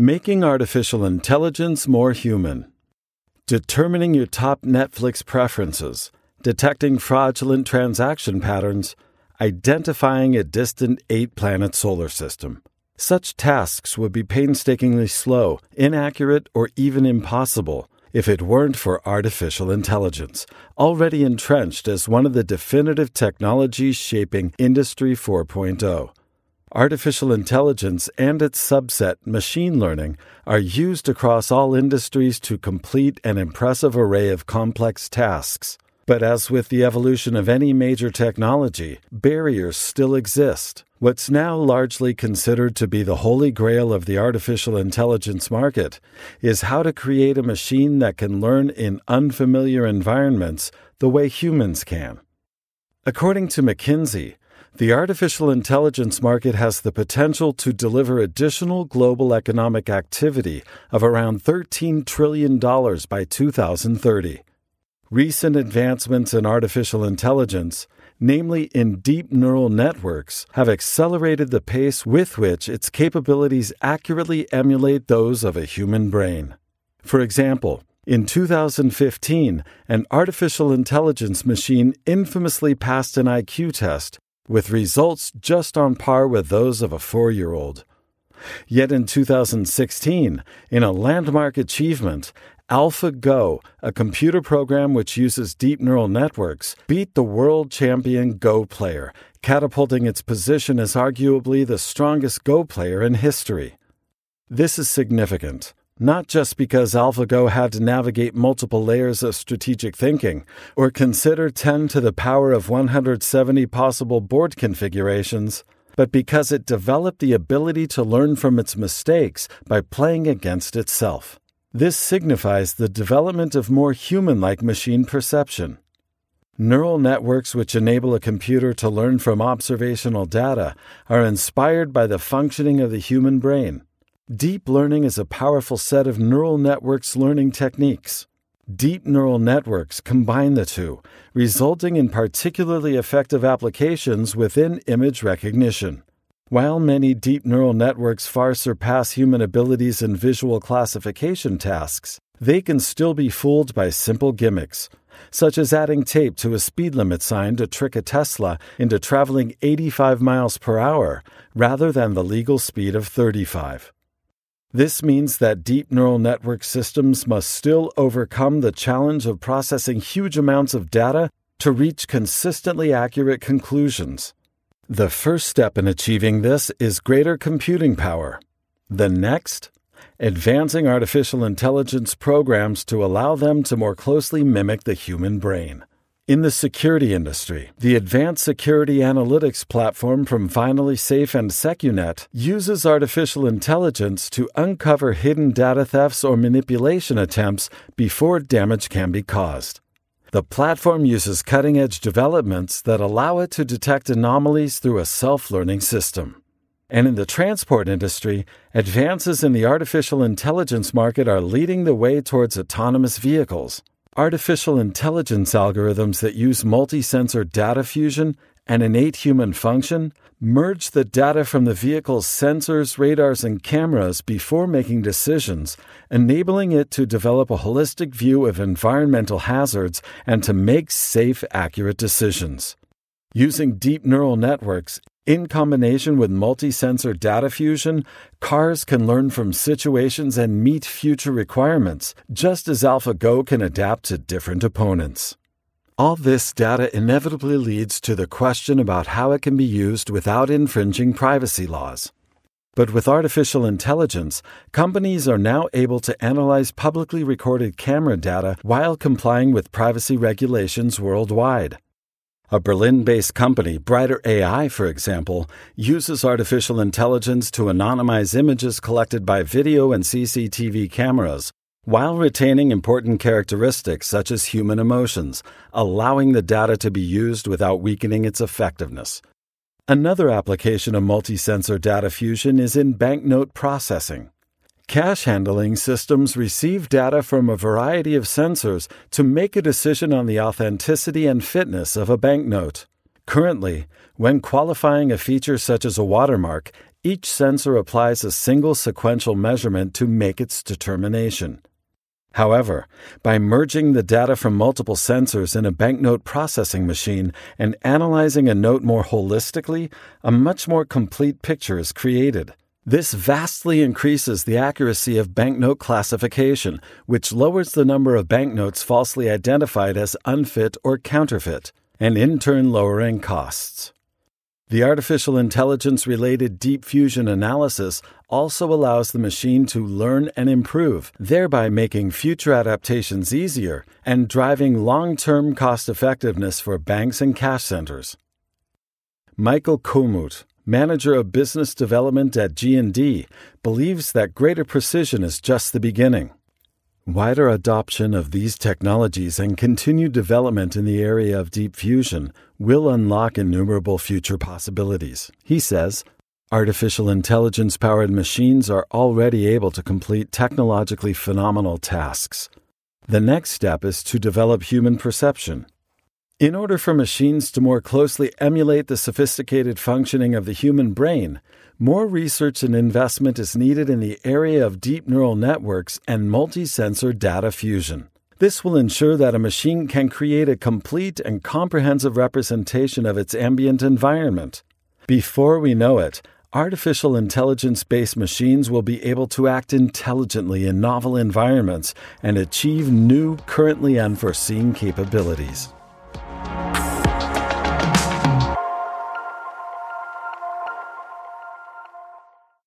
Making artificial intelligence more human. Determining your top Netflix preferences, detecting fraudulent transaction patterns, identifying a distant eight planet solar system. Such tasks would be painstakingly slow, inaccurate, or even impossible if it weren't for artificial intelligence, already entrenched as one of the definitive technologies shaping Industry 4.0. Artificial intelligence and its subset, machine learning, are used across all industries to complete an impressive array of complex tasks. But as with the evolution of any major technology, barriers still exist. What's now largely considered to be the holy grail of the artificial intelligence market is how to create a machine that can learn in unfamiliar environments the way humans can. According to McKinsey, the artificial intelligence market has the potential to deliver additional global economic activity of around $13 trillion by 2030. Recent advancements in artificial intelligence, namely in deep neural networks, have accelerated the pace with which its capabilities accurately emulate those of a human brain. For example, in 2015, an artificial intelligence machine infamously passed an IQ test with results just on par with those of a four year old. Yet in 2016, in a landmark achievement, AlphaGo, a computer program which uses deep neural networks, beat the world champion Go player, catapulting its position as arguably the strongest Go player in history. This is significant not just because AlphaGo had to navigate multiple layers of strategic thinking or consider 10 to the power of 170 possible board configurations, but because it developed the ability to learn from its mistakes by playing against itself. This signifies the development of more human like machine perception. Neural networks which enable a computer to learn from observational data are inspired by the functioning of the human brain Deep learning is a powerful set of neural networks learning techniques. Deep neural networks combine the two, resulting in particularly effective applications within image recognition. While many deep neural networks far surpass human abilities in visual classification tasks, they can still be fooled by simple gimmicks, such as adding tape to a speed limit sign to trick a Tesla into traveling 85 miles per hour rather than the legal speed of 35. This means that deep neural network systems must still overcome the challenge of processing huge amounts of data to reach consistently accurate conclusions. The first step in achieving this is greater computing power. The next, advancing artificial intelligence programs to allow them to more closely mimic the human brain. In the security industry, the advanced security analytics platform from Finally Safe and SecuNet uses artificial intelligence to uncover hidden data thefts or manipulation attempts before damage can be caused. The platform uses cutting edge developments that allow it to detect anomalies through a self learning system. And in the transport industry, advances in the artificial intelligence market are leading the way towards autonomous vehicles. Artificial intelligence algorithms that use multi-sensor data fusion and innate human function merge the data from the vehicle's sensors, radars, and cameras before making decisions, enabling it to develop a holistic view of environmental hazards and to make safe, accurate decisions. Using deep neural networks, in combination with multi sensor data fusion, cars can learn from situations and meet future requirements, just as AlphaGo can adapt to different opponents. All this data inevitably leads to the question about how it can be used without infringing privacy laws. But with artificial intelligence, companies are now able to analyze publicly recorded camera data while complying with privacy regulations worldwide. A Berlin based company, Brighter AI, for example, uses artificial intelligence to anonymize images collected by video and CCTV cameras while retaining important characteristics such as human emotions, allowing the data to be used without weakening its effectiveness. Another application of multi-sensor data fusion is in banknote processing. Cash handling systems receive data from a variety of sensors to make a decision on the authenticity and fitness of a banknote. Currently, when qualifying a feature such as a watermark, Each sensor applies a single sequential measurement to make its determination. However, by merging the data from multiple sensors in a banknote processing machine and analyzing a note more holistically, a much more complete picture is created. This vastly increases the accuracy of banknote classification, which lowers the number of banknotes falsely identified as unfit or counterfeit, and in turn lowering costs. The artificial intelligence related deep fusion analysis also allows the machine to learn and improve, thereby making future adaptations easier and driving long term cost effectiveness for banks and cash centers. Michael Komut, manager of business development at G&D, believes that greater precision is just the beginning. Wider adoption of these technologies and continued development in the area of deep fusion will unlock innumerable future possibilities. He says, Artificial intelligence powered machines are already able to complete technologically phenomenal tasks. The next step is to develop human perception. In order for machines to more closely emulate the sophisticated functioning of the human brain, more research and investment is needed in the area of deep neural networks and multi-sensor data fusion. This will ensure that a machine can create a complete and comprehensive representation of its ambient environment. Before we know it, artificial intelligence based machines will be able to act intelligently in novel environments and achieve new, currently unforeseen capabilities.